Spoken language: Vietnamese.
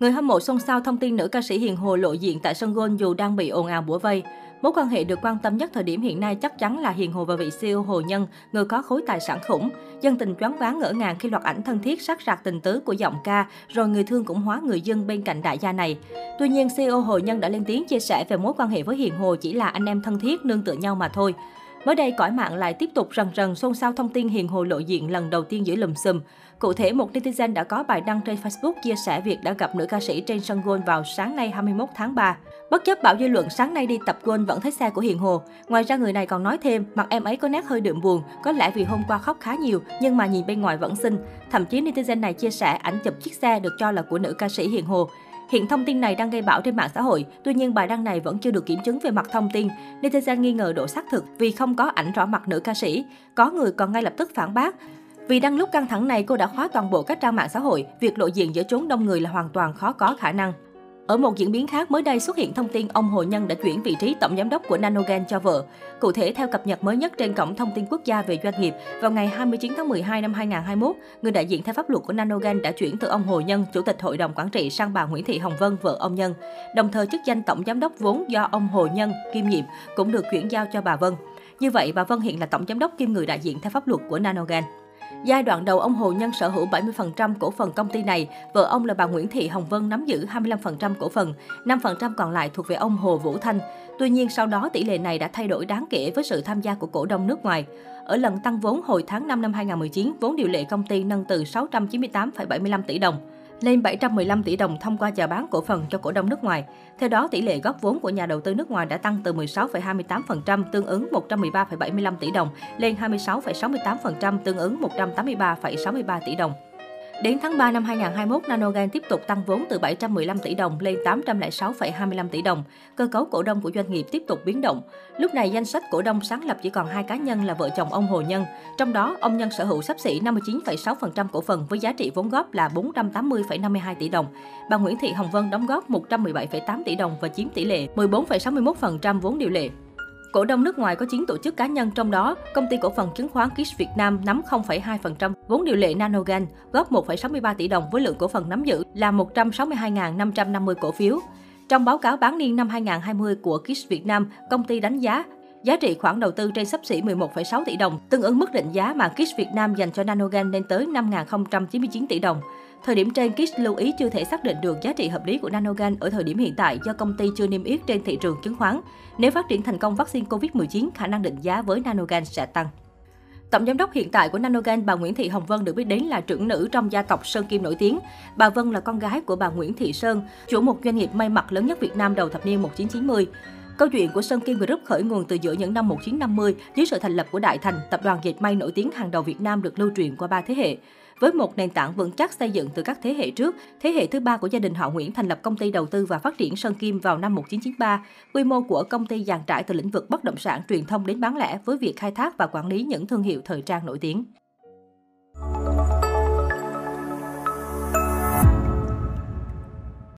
Người hâm mộ xôn xao thông tin nữ ca sĩ Hiền Hồ lộ diện tại sân golf dù đang bị ồn ào bủa vây. Mối quan hệ được quan tâm nhất thời điểm hiện nay chắc chắn là Hiền Hồ và vị CEO Hồ Nhân, người có khối tài sản khủng. Dân tình choáng váng ngỡ ngàng khi loạt ảnh thân thiết sát rạc tình tứ của giọng ca, rồi người thương cũng hóa người dân bên cạnh đại gia này. Tuy nhiên, CEO Hồ Nhân đã lên tiếng chia sẻ về mối quan hệ với Hiền Hồ chỉ là anh em thân thiết nương tựa nhau mà thôi. Mới đây, cõi mạng lại tiếp tục rần rần xôn xao thông tin Hiền Hồ lộ diện lần đầu tiên giữa lùm xùm. Cụ thể, một netizen đã có bài đăng trên Facebook chia sẻ việc đã gặp nữ ca sĩ trên sân golf vào sáng nay 21 tháng 3. Bất chấp bão dư luận sáng nay đi tập golf vẫn thấy xe của Hiền Hồ. Ngoài ra người này còn nói thêm, mặt em ấy có nét hơi đượm buồn, có lẽ vì hôm qua khóc khá nhiều nhưng mà nhìn bên ngoài vẫn xinh. Thậm chí netizen này chia sẻ ảnh chụp chiếc xe được cho là của nữ ca sĩ Hiền Hồ. Hiện thông tin này đang gây bão trên mạng xã hội, tuy nhiên bài đăng này vẫn chưa được kiểm chứng về mặt thông tin. Netizen nghi ngờ độ xác thực vì không có ảnh rõ mặt nữ ca sĩ. Có người còn ngay lập tức phản bác. Vì đăng lúc căng thẳng này, cô đã khóa toàn bộ các trang mạng xã hội. Việc lộ diện giữa chốn đông người là hoàn toàn khó có khả năng. Ở một diễn biến khác, mới đây xuất hiện thông tin ông Hồ Nhân đã chuyển vị trí tổng giám đốc của Nanogen cho vợ. Cụ thể, theo cập nhật mới nhất trên cổng thông tin quốc gia về doanh nghiệp, vào ngày 29 tháng 12 năm 2021, người đại diện theo pháp luật của Nanogen đã chuyển từ ông Hồ Nhân, chủ tịch hội đồng quản trị sang bà Nguyễn Thị Hồng Vân, vợ ông Nhân. Đồng thời chức danh tổng giám đốc vốn do ông Hồ Nhân kiêm nhiệm cũng được chuyển giao cho bà Vân. Như vậy, bà Vân hiện là tổng giám đốc kiêm người đại diện theo pháp luật của Nanogen. Giai đoạn đầu ông Hồ Nhân sở hữu 70% cổ phần công ty này, vợ ông là bà Nguyễn Thị Hồng Vân nắm giữ 25% cổ phần, 5% còn lại thuộc về ông Hồ Vũ Thanh. Tuy nhiên sau đó tỷ lệ này đã thay đổi đáng kể với sự tham gia của cổ đông nước ngoài. Ở lần tăng vốn hồi tháng 5 năm 2019, vốn điều lệ công ty nâng từ 698,75 tỷ đồng lên 715 tỷ đồng thông qua chào bán cổ phần cho cổ đông nước ngoài. Theo đó, tỷ lệ góp vốn của nhà đầu tư nước ngoài đã tăng từ 16,28% tương ứng 113,75 tỷ đồng lên 26,68% tương ứng 183,63 tỷ đồng. Đến tháng 3 năm 2021, Nanogen tiếp tục tăng vốn từ 715 tỷ đồng lên 806,25 tỷ đồng. Cơ cấu cổ đông của doanh nghiệp tiếp tục biến động. Lúc này, danh sách cổ đông sáng lập chỉ còn hai cá nhân là vợ chồng ông Hồ Nhân. Trong đó, ông Nhân sở hữu sắp xỉ 59,6% cổ phần với giá trị vốn góp là 480,52 tỷ đồng. Bà Nguyễn Thị Hồng Vân đóng góp 117,8 tỷ đồng và chiếm tỷ lệ 14,61% vốn điều lệ. Cổ đông nước ngoài có 9 tổ chức cá nhân trong đó, công ty cổ phần chứng khoán Kiss Việt Nam nắm 0,2% vốn điều lệ Nanogan, góp 1,63 tỷ đồng với lượng cổ phần nắm giữ là 162.550 cổ phiếu. Trong báo cáo bán niên năm 2020 của Kiss Việt Nam, công ty đánh giá Giá trị khoản đầu tư trên sắp xỉ 11,6 tỷ đồng, tương ứng mức định giá mà Kiss Việt Nam dành cho Nanogan lên tới 5.099 tỷ đồng. Thời điểm trên, Kiss lưu ý chưa thể xác định được giá trị hợp lý của Nanogan ở thời điểm hiện tại do công ty chưa niêm yết trên thị trường chứng khoán. Nếu phát triển thành công vaccine COVID-19, khả năng định giá với Nanogan sẽ tăng. Tổng giám đốc hiện tại của Nanogan, bà Nguyễn Thị Hồng Vân được biết đến là trưởng nữ trong gia tộc Sơn Kim nổi tiếng. Bà Vân là con gái của bà Nguyễn Thị Sơn, chủ một doanh nghiệp may mặc lớn nhất Việt Nam đầu thập niên 1990. Câu chuyện của Sơn Kim Group khởi nguồn từ giữa những năm 1950 dưới sự thành lập của Đại Thành, tập đoàn dệt may nổi tiếng hàng đầu Việt Nam được lưu truyền qua ba thế hệ. Với một nền tảng vững chắc xây dựng từ các thế hệ trước, thế hệ thứ ba của gia đình họ Nguyễn thành lập công ty đầu tư và phát triển Sơn Kim vào năm 1993. Quy mô của công ty dàn trải từ lĩnh vực bất động sản, truyền thông đến bán lẻ với việc khai thác và quản lý những thương hiệu thời trang nổi tiếng.